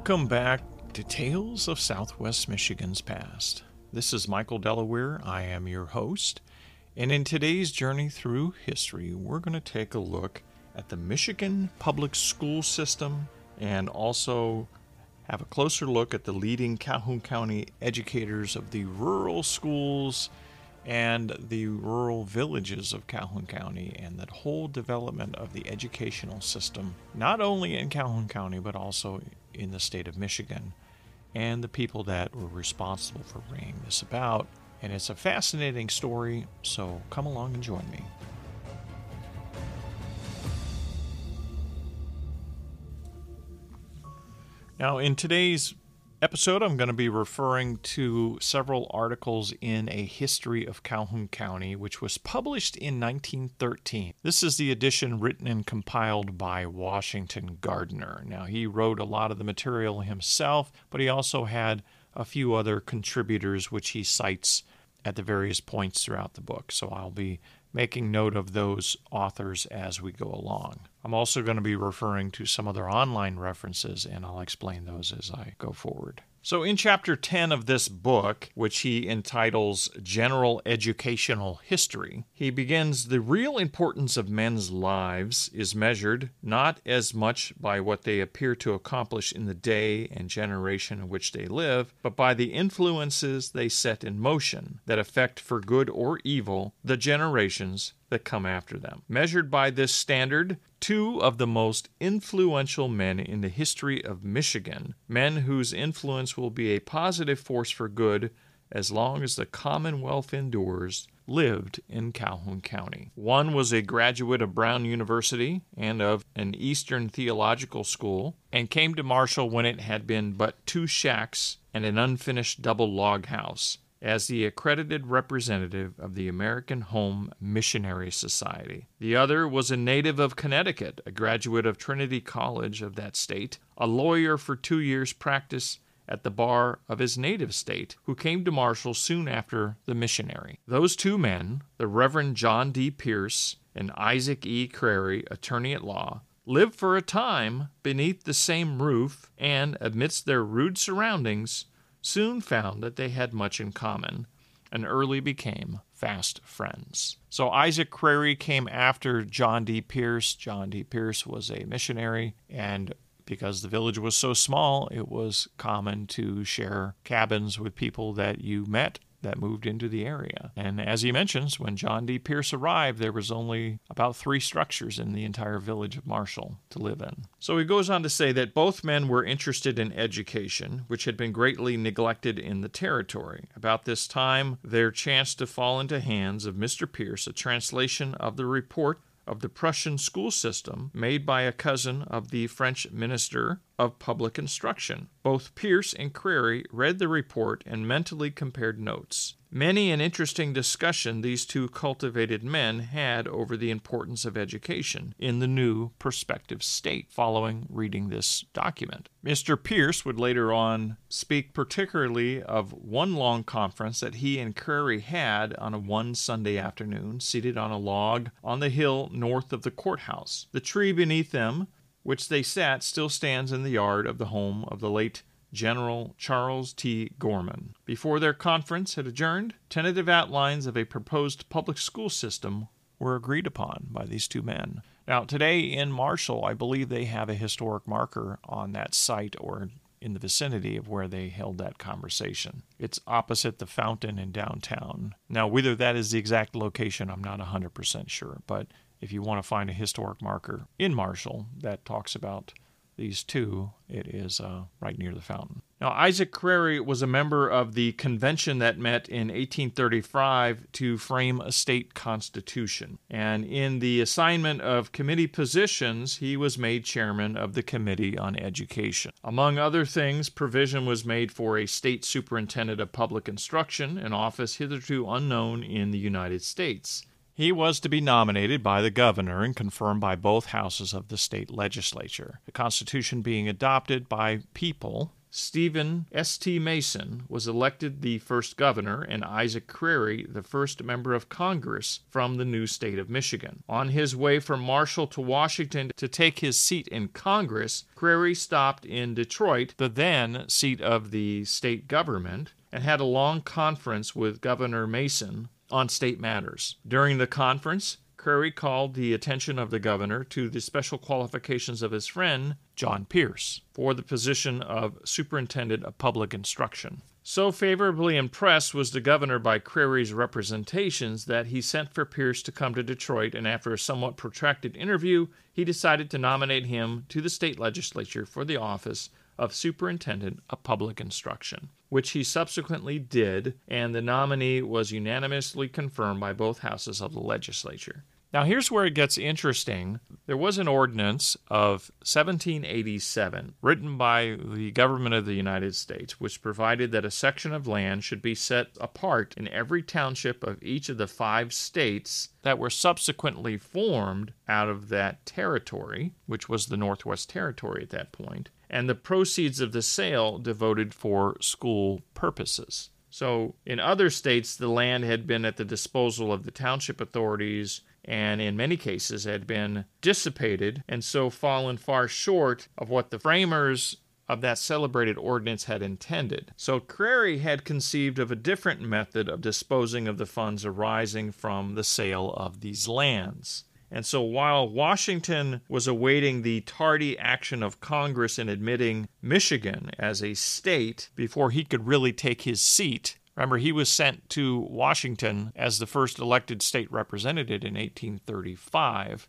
Welcome back to Tales of Southwest Michigan's Past. This is Michael Delaware. I am your host. And in today's journey through history, we're going to take a look at the Michigan public school system and also have a closer look at the leading Calhoun County educators of the rural schools and the rural villages of Calhoun County and that whole development of the educational system, not only in Calhoun County, but also in the state of Michigan, and the people that were responsible for bringing this about. And it's a fascinating story, so come along and join me. Now, in today's episode, I'm going to be referring to several articles in A History of Calhoun County, which was published in 1913. This is the edition written and compiled by Washington Gardner. Now, he wrote a lot of the material himself, but he also had a few other contributors which he cites at the various points throughout the book. So I'll be making note of those authors as we go along. I'm also going to be referring to some other online references, and I'll explain those as I go forward. So, in chapter 10 of this book, which he entitles General Educational History, he begins The real importance of men's lives is measured not as much by what they appear to accomplish in the day and generation in which they live, but by the influences they set in motion that affect for good or evil the generations that come after them. Measured by this standard, two of the most influential men in the history of Michigan, men whose influence will be a positive force for good as long as the Commonwealth endures, lived in Calhoun County. One was a graduate of Brown University and of an Eastern Theological School, and came to Marshall when it had been but two shacks and an unfinished double log house as the accredited representative of the American Home Missionary Society. The other was a native of Connecticut, a graduate of Trinity College of that state, a lawyer for two years' practice at the bar of his native state, who came to Marshall soon after the missionary. Those two men, the Reverend John D. Pierce and Isaac E. Crary, attorney at law, lived for a time beneath the same roof and, amidst their rude surroundings, soon found that they had much in common and early became fast friends. So Isaac Crary came after John D. Pierce. John D. Pierce was a missionary, and because the village was so small, it was common to share cabins with people that you met that moved into the area. And as he mentions, when John D. Pierce arrived, there was only about three structures in the entire village of Marshall to live in. So he goes on to say that both men were interested in education, which had been greatly neglected in the territory. About this time, there chanced to fall into hands of Mr. Pierce a translation of the report of the Prussian school system made by a cousin of the French minister of public instruction. Both Pierce and Crary read the report and mentally compared notes. Many an interesting discussion these two cultivated men had over the importance of education in the new prospective state following reading this document. Mr. Pierce would later on speak particularly of one long conference that he and Crary had on a one Sunday afternoon, seated on a log on the hill north of the courthouse. The tree beneath them which they sat still stands in the yard of the home of the late General Charles T. Gorham. Before their conference had adjourned, tentative outlines of a proposed public school system were agreed upon by these two men. Now, today in Marshall, I believe they have a historic marker on that site or in the vicinity of where they held that conversation. It's opposite the fountain in downtown. Now, whether that is the exact location, I'm not 100% sure, but if you want to find a historic marker in Marshall that talks about these two, it is uh, right near the fountain. Now, Isaac Crary was a member of the convention that met in 1835 to frame a state constitution. And in the assignment of committee positions, he was made chairman of the Committee on Education. Among other things, provision was made for a state superintendent of public instruction, an office hitherto unknown in the United States. He was to be nominated by the governor and confirmed by both houses of the state legislature. The Constitution being adopted by people Stevens T. Mason was elected the first governor and Isaac Crary the first member of Congress from the new state of Michigan. On his way from Marshall to Washington to take his seat in Congress, Crary stopped in Detroit, the then seat of the state government, and had a long conference with Governor Mason on state matters. During the conference, Crary called the attention of the governor to the special qualifications of his friend, John Pierce, for the position of Superintendent of Public Instruction. So favorably impressed was the governor by Crary's representations that he sent for Pierce to come to Detroit, and after a somewhat protracted interview, he decided to nominate him to the state legislature for the office of Superintendent of Public Instruction, which he subsequently did, and the nominee was unanimously confirmed by both houses of the legislature. Now, here's where it gets interesting. There was an ordinance of 1787 written by the government of the United States, which provided that a section of land should be set apart in every township of each of the five states that were subsequently formed out of that territory, which was the Northwest Territory at that point, and the proceeds of the sale devoted for school purposes. So, in other states, the land had been at the disposal of the township authorities and in many cases had been dissipated and so fallen far short of what the framers of that celebrated ordinance had intended. So Crary had conceived of a different method of disposing of the funds arising from the sale of these lands. And so while Washington was awaiting the tardy action of Congress in admitting Michigan as a state before he could really take his seat, remember he was sent to Washington as the first elected state representative in 1835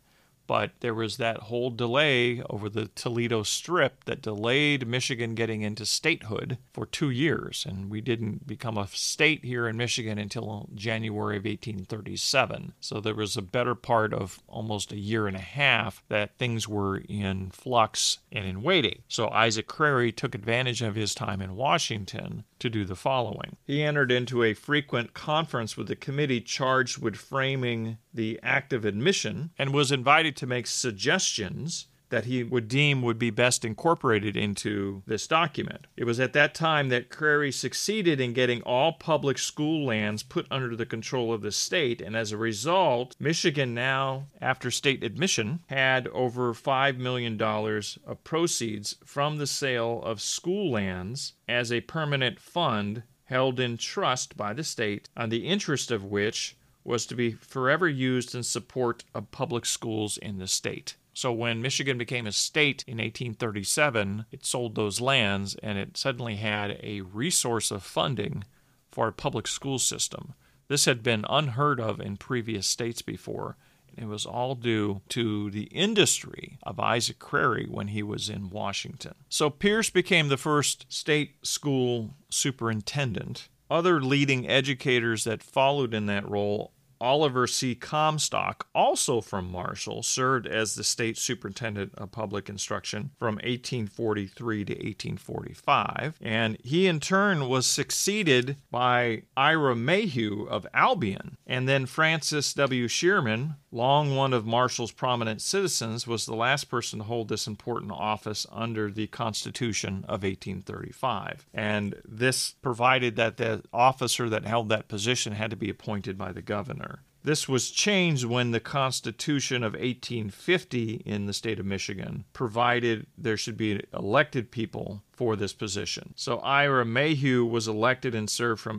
but there was that whole delay over the Toledo Strip that delayed Michigan getting into statehood for two years. And we didn't become a state here in Michigan until January of 1837. So there was a better part of almost a year and a half that things were in flux and in waiting. So Isaac Crary took advantage of his time in Washington to do the following. He entered into a frequent conference with the committee charged with framing the act of admission and was invited to make suggestions that he would deem would be best incorporated into this document. It was at that time that Crary succeeded in getting all public school lands put under the control of the state, and as a result, Michigan now, after state admission, had over $5 million of proceeds from the sale of school lands as a permanent fund held in trust by the state, on the interest of which was to be forever used in support of public schools in the state. So when Michigan became a state in 1837, it sold those lands and it suddenly had a resource of funding for a public school system. This had been unheard of in previous states before. It was all due to the industry of Isaac Crary when he was in Washington. So Pierce became the first state school superintendent. Other leading educators that followed in that role Oliver C. Comstock, also from Marshall, served as the state superintendent of public instruction from 1843 to 1845. And he, in turn, was succeeded by Ira Mayhew of Albion. And then Francis W. Shearman, long one of Marshall's prominent citizens, was the last person to hold this important office under the Constitution of 1835. And this provided that the officer that held that position had to be appointed by the governor. This was changed when the Constitution of 1850 in the state of Michigan provided there should be elected people for this position. So Ira Mayhew was elected and served from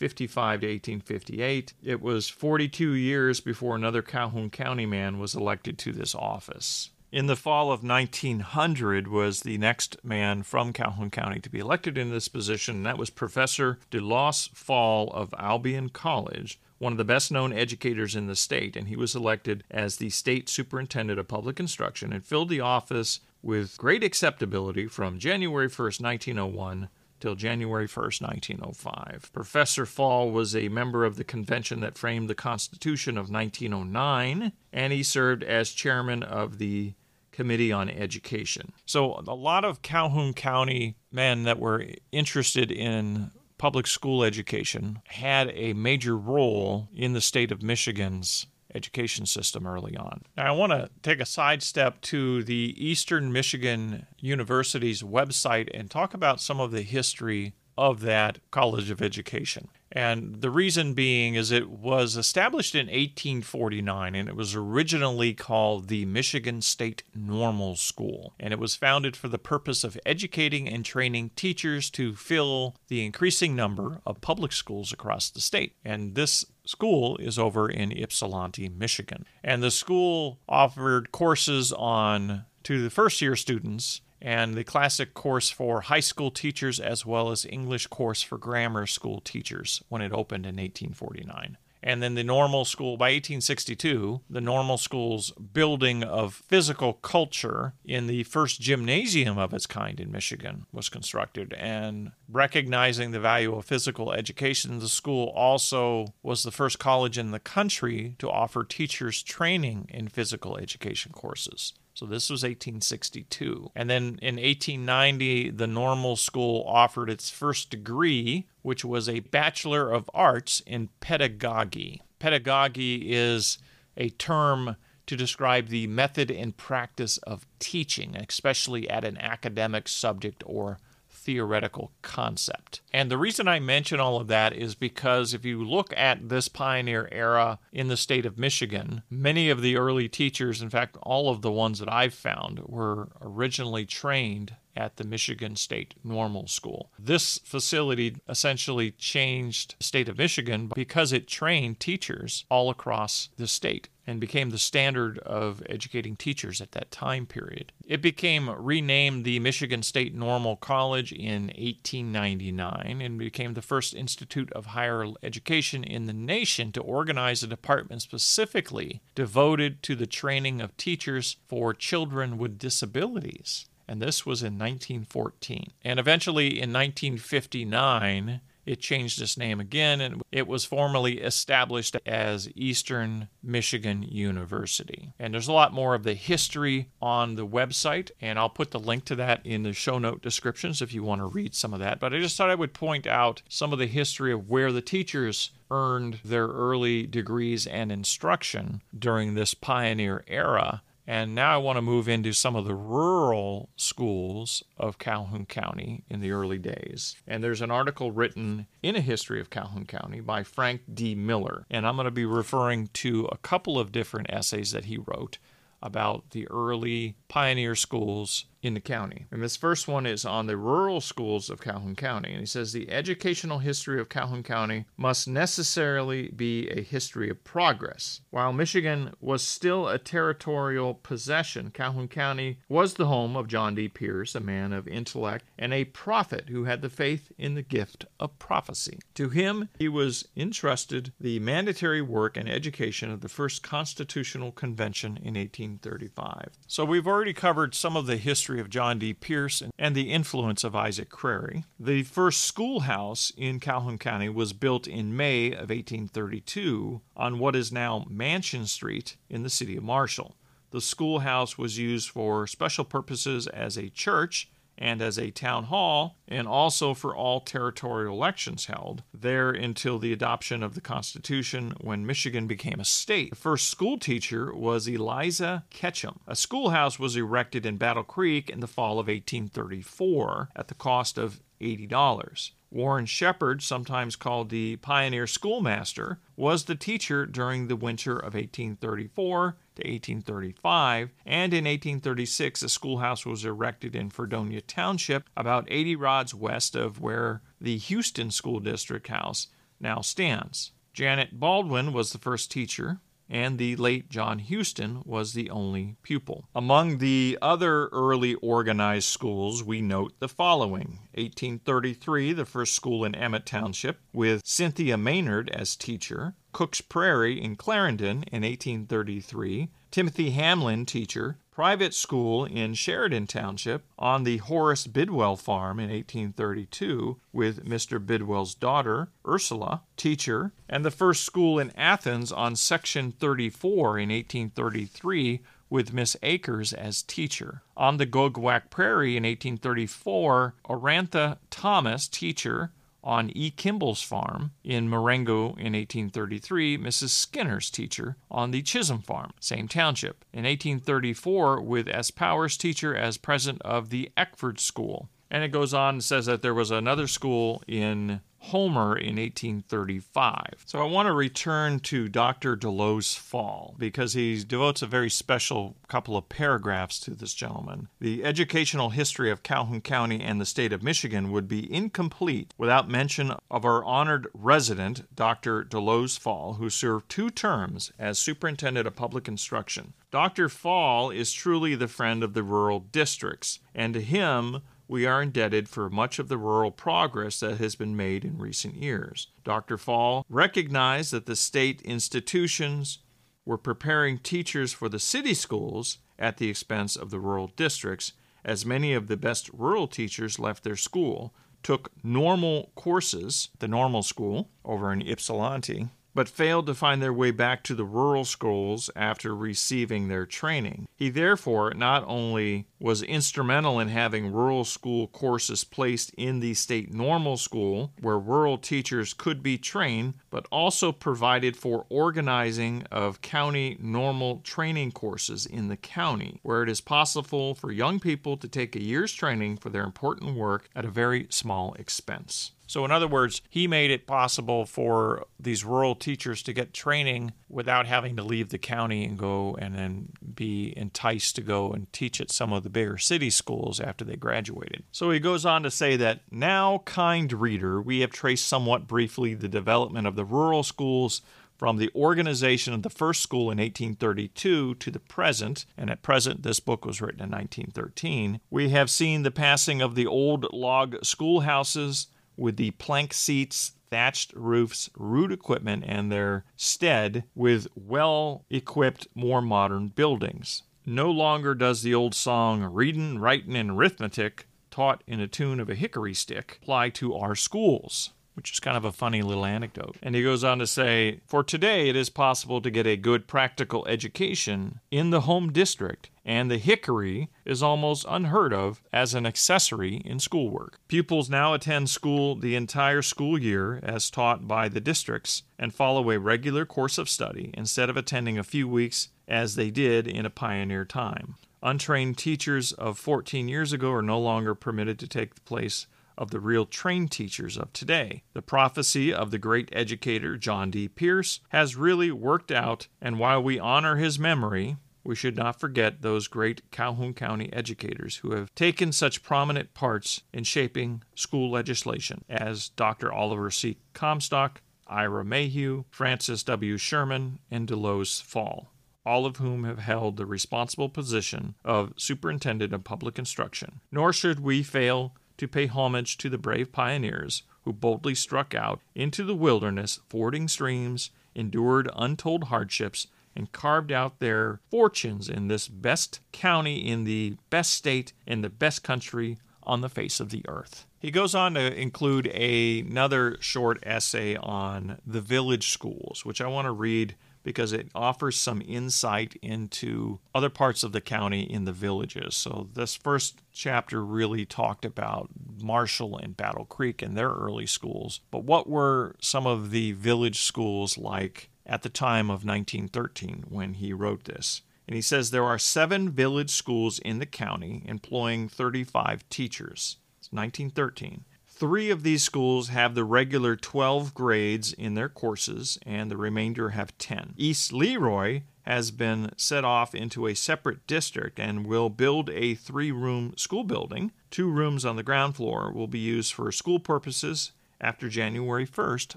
1855 to 1858. It was 42 years before another Calhoun County man was elected to this office. In the fall of 1900 was the next man from Calhoun County to be elected in this position, and that was Professor Delos Fall of Albion College, one of the best known educators in the state, and he was elected as the state superintendent of public instruction and filled the office with great acceptability from January 1st, 1901 till January 1st, 1905. Professor Fall was a member of the convention that framed the Constitution of 1909, and he served as chairman of the Committee on Education. So, a lot of Calhoun County men that were interested in public school education had a major role in the state of Michigan's education system early on. Now, I want to take a sidestep to the Eastern Michigan University's website and talk about some of the history of that College of Education. And the reason being is it was established in 1849 and it was originally called the Michigan State Normal School. And it was founded for the purpose of educating and training teachers to fill the increasing number of public schools across the state. And this school is over in Ypsilanti, Michigan. And the school offered courses on to the first year students and the classic course for high school teachers as well as English course for grammar school teachers when it opened in 1849. And then the normal school, by 1862, the normal school's building of physical culture in the first gymnasium of its kind in Michigan was constructed. And recognizing the value of physical education, the school also was the first college in the country to offer teachers training in physical education courses. So this was 1862. And then in 1890, the normal school offered its first degree, which was a Bachelor of Arts in Pedagogy. Pedagogy is a term to describe the method and practice of teaching, especially at an academic subject or theoretical concept. And the reason I mention all of that is because if you look at this pioneer era in the state of Michigan, many of the early teachers, in fact, all of the ones that I've found, were originally trained at the Michigan State Normal School. This facility essentially changed the state of Michigan because it trained teachers all across the state and became the standard of educating teachers at that time period. It became renamed the Michigan State Normal College in 1899 and became the first institute of higher education in the nation to organize a department specifically devoted to the training of teachers for children with disabilities and this was in 1914. And eventually in 1959, it changed its name again and it was formally established as Eastern Michigan University. And there's a lot more of the history on the website, and I'll put the link to that in the show note descriptions if you want to read some of that. But I just thought I would point out some of the history of where the teachers earned their early degrees and instruction during this pioneer era and now I want to move into some of the rural schools of Calhoun County in the early days. And there's an article written in a history of Calhoun County by Frank D. Miller. And I'm going to be referring to a couple of different essays that he wrote about the early pioneer schools in the county. And this first one is on the rural schools of Calhoun County. And he says the educational history of Calhoun County must necessarily be a history of progress. While Michigan was still a territorial possession, Calhoun County was the home of John D. Pierce, a man of intellect and a prophet who had the faith in the gift of prophecy. To him, he was entrusted the mandatory work and education of the first Constitutional Convention in 1835. So we've already covered some of the history history of John D. Pierce and the influence of Isaac Crary. The first schoolhouse in Calhoun County was built in May of 1832 on what is now Mansion Street in the city of Marshall. The schoolhouse was used for special purposes as a church and as a town hall, and also for all territorial elections held there until the adoption of the Constitution when Michigan became a state. The first school teacher was Eliza Ketchum. A schoolhouse was erected in Battle Creek in the fall of 1834 at the cost of $80. Warren Shepard, sometimes called the pioneer schoolmaster, was the teacher during the winter of 1834 to 1835, and in 1836 a schoolhouse was erected in Fredonia Township, about 80 rods west of where the Houston School District House now stands. Janet Baldwin was the first teacher and the late John Houston was the only pupil. Among the other early organized schools, we note the following 1833, the first school in Emmett Township, with Cynthia Maynard as teacher, Cook's Prairie in Clarendon in 1833, Timothy Hamlin, teacher, private school in Sheridan Township on the Horace Bidwell farm in 1832 with Mr. Bidwell's daughter, Ursula, teacher, and the first school in Athens on Section 34 in 1833 with Miss Akers as teacher. On the Goguac Prairie in 1834, Orantha Thomas, teacher, on E. Kimball's farm in Marengo in 1833, Mrs. Skinner's teacher on the Chisholm farm, same township. In 1834, with S. Powers' teacher as president of the Eckford School. And it goes on and says that there was another school in Homer in 1835. So I want to return to Dr. Delos Fall because he devotes a very special couple of paragraphs to this gentleman. The educational history of Calhoun County and the state of Michigan would be incomplete without mention of our honored resident, Dr. Delos Fall, who served two terms as superintendent of public instruction. Dr. Fall is truly the friend of the rural districts, and to him, we are indebted for much of the rural progress that has been made in recent years. Dr. Fall recognized that the state institutions were preparing teachers for the city schools at the expense of the rural districts, as many of the best rural teachers left their school, took normal courses, the normal school over in Ypsilanti, but failed to find their way back to the rural schools after receiving their training. He therefore not only was instrumental in having rural school courses placed in the state normal school where rural teachers could be trained, but also provided for organizing of county normal training courses in the county, where it is possible for young people to take a year's training for their important work at a very small expense. So, in other words, he made it possible for these rural teachers to get training without having to leave the county and go and then be enticed to go and teach at some of the bigger city schools after they graduated. So he goes on to say that now, kind reader, we have traced somewhat briefly the development of the rural schools from the organization of the first school in 1832 to the present, and at present this book was written in 1913, we have seen the passing of the old log schoolhouses with the plank seats, thatched roofs, rude equipment, and their stead with well equipped, more modern buildings. No longer does the old song, readin', writin', and arithmetic, taught in a tune of a hickory stick, apply to our schools which is kind of a funny little anecdote. And he goes on to say For today, it is possible to get a good practical education in the home district, and the hickory is almost unheard of as an accessory in schoolwork. Pupils now attend school the entire school year as taught by the districts and follow a regular course of study instead of attending a few weeks as they did in a pioneer time. Untrained teachers of 14 years ago are no longer permitted to take the place of the real trained teachers of today. The prophecy of the great educator John D. Pierce has really worked out, and while we honor his memory, we should not forget those great Calhoun County educators who have taken such prominent parts in shaping school legislation as Dr. Oliver C. Comstock, Ira Mayhew, Francis W. Shearman, and Delos Fall all of whom have held the responsible position of Superintendent of Public Instruction. Nor should we fail to pay homage to the brave pioneers who boldly struck out into the wilderness, fording streams, endured untold hardships, and carved out their fortunes in this best county, in the best state, in the best country on the face of the earth. He goes on to include a, another short essay on the village schools, which I want to read because it offers some insight into other parts of the county in the villages. So, this first chapter really talked about Marshall and Battle Creek and their early schools. But what were some of the village schools like at the time of 1913 when he wrote this? And he says there are seven village schools in the county employing 35 teachers. It's 1913. Three of these schools have the regular 12 grades in their courses, and the remainder have 10. East Leroy has been set off into a separate district and will build a three room school building. Two rooms on the ground floor will be used for school purposes after January 1st,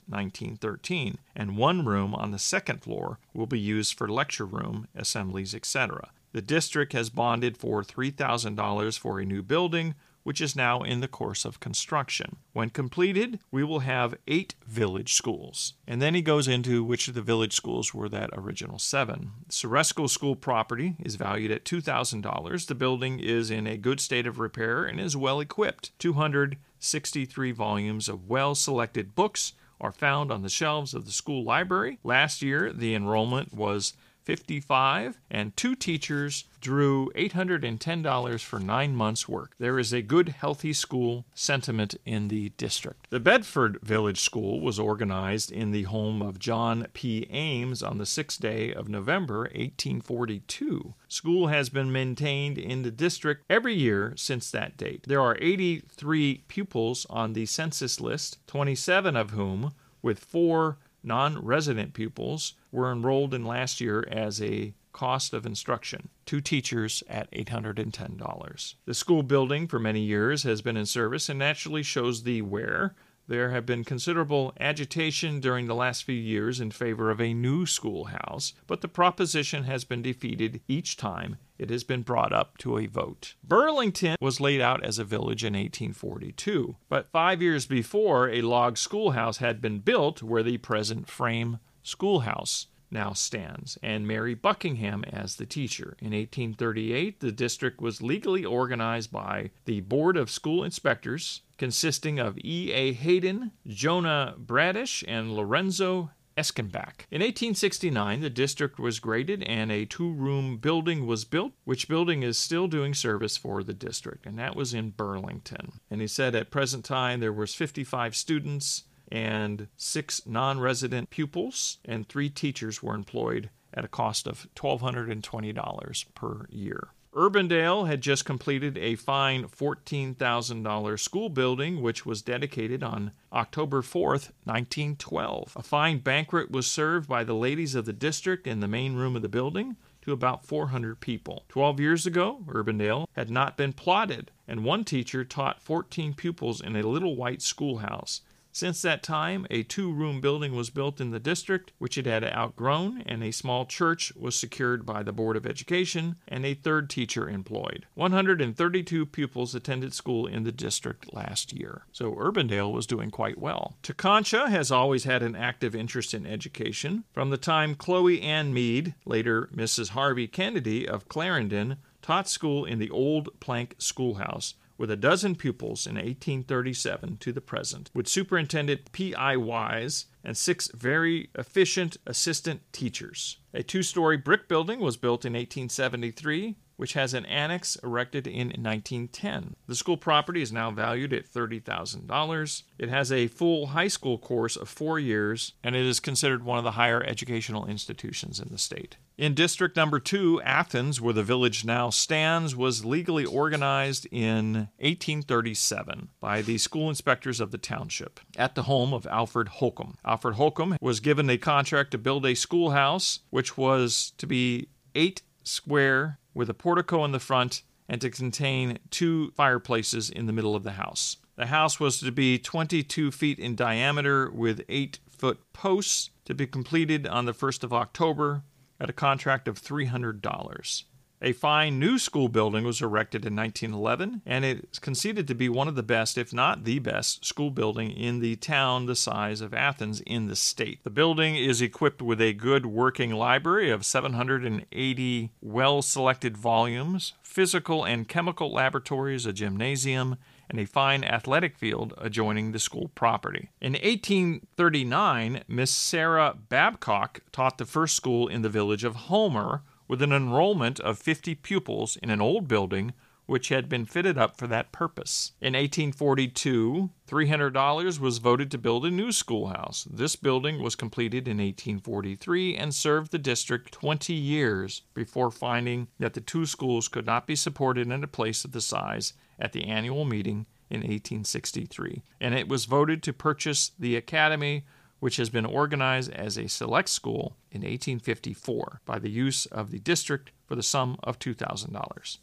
1913, and one room on the second floor will be used for lecture room, assemblies, etc. The district has bonded for $3,000 for a new building, which is now in the course of construction. When completed, we will have eight village schools. And then he goes into which of the village schools were that original seven. Ceresco School property is valued at $2,000. The building is in a good state of repair and is well equipped. 263 volumes of well selected books are found on the shelves of the school library. Last year, the enrollment was 55, and two teachers drew $810 for nine months' work. There is a good, healthy school sentiment in the district. The Bedford Village School was organized in the home of John P. Ames on the 6th day of November, 1842. School has been maintained in the district every year since that date. There are 83 pupils on the census list, 27 of whom, with four non resident pupils, were enrolled in last year as a cost of instruction. Two teachers at $810. The school building for many years has been in service and naturally shows the wear. There have been considerable agitation during the last few years in favor of a new schoolhouse, but the proposition has been defeated each time it has been brought up to a vote. Burlington was laid out as a village in 1842, but five years before, a log schoolhouse had been built where the present frame schoolhouse now stands, and Mary Buckingham as the teacher. In 1838, the district was legally organized by the Board of School Inspectors, consisting of E. A. Hayden, Jonah Bradish, and Lorenzo Eskenbach. In 1869, the district was graded and a two room building was built, which building is still doing service for the district, and that was in Burlington. And he said at present time there was 55 students and six non resident pupils, and three teachers were employed at a cost of $1,220 per year. Urbandale had just completed a fine $14,000 school building, which was dedicated on October 4, 1912. A fine banquet was served by the ladies of the district in the main room of the building to about 400 people. Twelve years ago, Urbandale had not been plotted, and one teacher taught 14 pupils in a little white schoolhouse. Since that time, a two room building was built in the district, which it had outgrown, and a small church was secured by the Board of Education and a third teacher employed. 132 pupils attended school in the district last year. So Urbandale was doing quite well. Tekonsha has always had an active interest in education. From the time Chloe Ann Mead, later Mrs. Harvey Kennedy of Clarendon, taught school in the old plank schoolhouse with a dozen pupils in 1837 to the present, with Superintendent P.I. Wise and six very efficient assistant teachers. A two story brick building was built in 1873 which has an annex erected in 1910. The school property is now valued at $30,000. It has a full high school course of four years, and it is considered one of the higher educational institutions in the state. In District Number 2, Athens, where the village now stands, was legally organized in 1837 by the school inspectors of the township at the home of Alfred Holcomb. Alfred Holcomb was given a contract to build a schoolhouse, which was to be eight square with a portico in the front and to contain two fireplaces in the middle of the house. The house was to be 22 feet in diameter with 8 foot posts to be completed on the 1st of October at a contract of $300. A fine new school building was erected in 1911, and it is conceded to be one of the best, if not the best, school building in the town the size of Athens in the state. The building is equipped with a good working library of 780 well selected volumes, physical and chemical laboratories, a gymnasium, and a fine athletic field adjoining the school property. In 1839, Miss Sarah Babcock taught the first school in the village of Homer with an enrollment of 50 pupils in an old building which had been fitted up for that purpose. In 1842, $300 was voted to build a new schoolhouse. This building was completed in 1843 and served the district 20 years before finding that the two schools could not be supported in a place of the size at the annual meeting in 1863. And it was voted to purchase the academy which has been organized as a select school in 1854 by the use of the district for the sum of $2,000.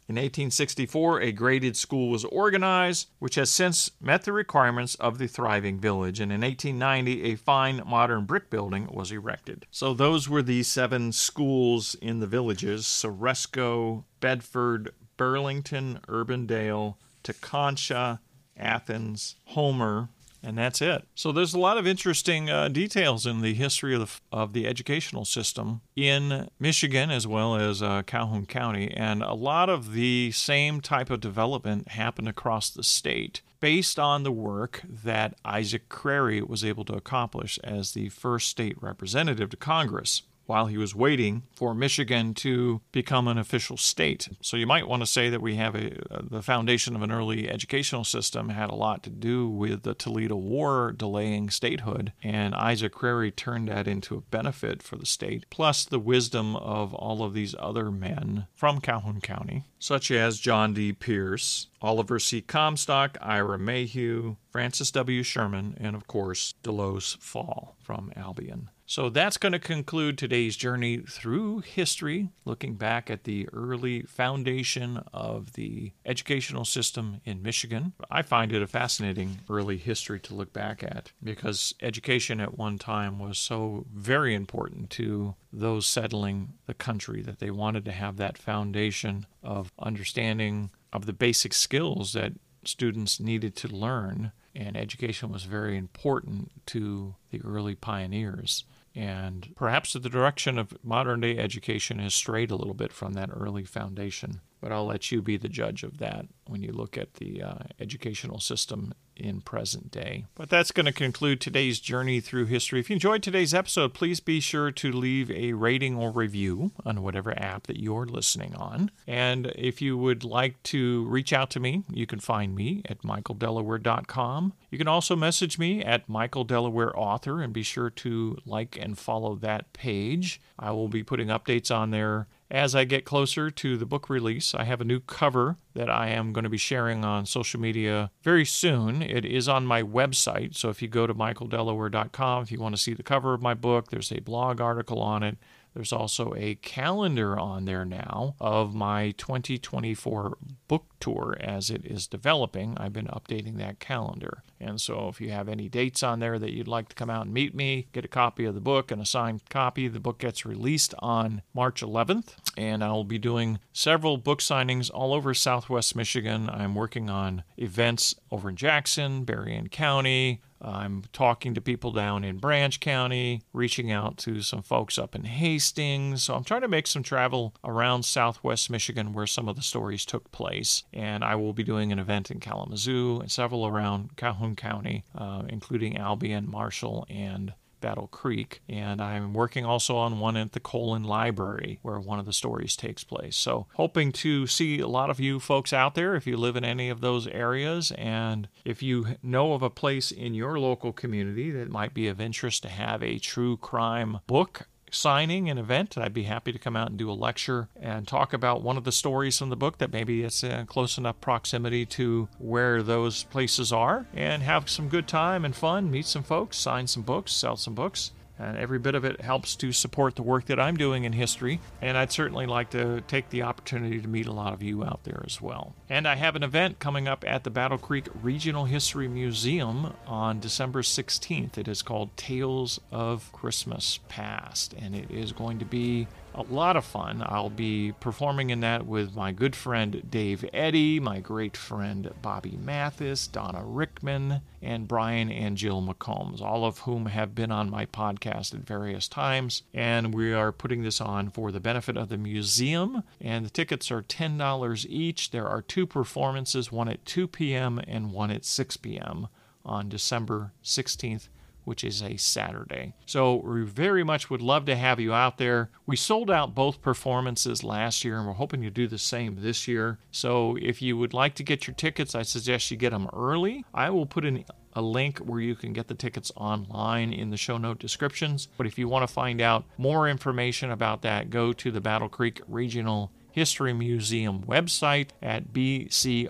In 1864, a graded school was organized, which has since met the requirements of the thriving village, and in 1890, a fine modern brick building was erected. So, those were the seven schools in the villages Ceresco, Bedford, Burlington, Urbandale, Tekonsha, Athens, Homer, and that's it. So there's a lot of interesting uh, details in the history of the, of the educational system in Michigan as well as uh, Calhoun County, and a lot of the same type of development happened across the state based on the work that Isaac Crary was able to accomplish as the first state representative to Congress. While he was waiting for Michigan to become an official state. So you might want to say that we have a, uh, the foundation of an early educational system had a lot to do with the Toledo War delaying statehood, and Isaac Crary turned that into a benefit for the state, plus the wisdom of all of these other men from Calhoun County, such as John D. Pierce, Oliver C. Comstock, Ira Mayhew, Francis W. Shearman, and of course, Delos Fall from Albion. So that's going to conclude today's journey through history, looking back at the early foundation of the educational system in Michigan. I find it a fascinating early history to look back at because education at one time was so very important to those settling the country that they wanted to have that foundation of understanding of the basic skills that students needed to learn and education was very important to the early pioneers. And perhaps the direction of modern day education has strayed a little bit from that early foundation. But I'll let you be the judge of that when you look at the uh, educational system in present day. But that's going to conclude today's journey through history. If you enjoyed today's episode, please be sure to leave a rating or review on whatever app that you're listening on. And if you would like to reach out to me, you can find me at michaeldelaware.com. You can also message me at Michael Delaware Author and be sure to like and follow that page. I will be putting updates on there as I get closer to the book release. I have a new cover that I am going to be sharing on social media very soon. It is on my website. So if you go to michaeldelaware.com, if you want to see the cover of my book, there's a blog article on it. There's also a calendar on there now of my 2024 book tour as it is developing. I've been updating that calendar. And so if you have any dates on there that you'd like to come out and meet me, get a copy of the book, and a signed copy, the book gets released on March 11th. And I'll be doing several book signings all over Southwest Michigan. I'm working on events over in Jackson, Berrien County, I'm talking to people down in Branch County, reaching out to some folks up in Hastings. So I'm trying to make some travel around southwest Michigan where some of the stories took place. And I will be doing an event in Kalamazoo and several around Calhoun County, uh, including Albion, Marshall, and Battle Creek, and I'm working also on one at the Colon Library where one of the stories takes place. So, hoping to see a lot of you folks out there if you live in any of those areas, and if you know of a place in your local community that might be of interest to have a true crime book signing, an event, I'd be happy to come out and do a lecture and talk about one of the stories from the book that maybe it's in close enough proximity to where those places are and have some good time and fun, meet some folks, sign some books, sell some books. And every bit of it helps to support the work that I'm doing in history. And I'd certainly like to take the opportunity to meet a lot of you out there as well. And I have an event coming up at the Battle Creek Regional History Museum on December 16th. It is called Tales of Christmas Past. And it is going to be a lot of fun. I'll be performing in that with my good friend Dave Eddy, my great friend Bobby Mathis, Donna Rickman, and Brian and Jill McCombs, all of whom have been on my podcast at various times. And we are putting this on for the benefit of the museum. And the tickets are $10 each. There are two performances, one at 2 p.m. and one at 6 p.m. on December 16th which is a Saturday. So we very much would love to have you out there. We sold out both performances last year and we're hoping to do the same this year. So if you would like to get your tickets, I suggest you get them early. I will put in a link where you can get the tickets online in the show note descriptions. But if you want to find out more information about that, go to the Battle Creek Regional History Museum website at bcrhm.org.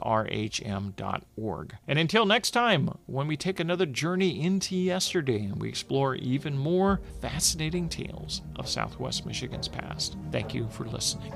And until next time, when we take another journey into yesterday and we explore even more fascinating tales of Southwest Michigan's past. Thank you for listening.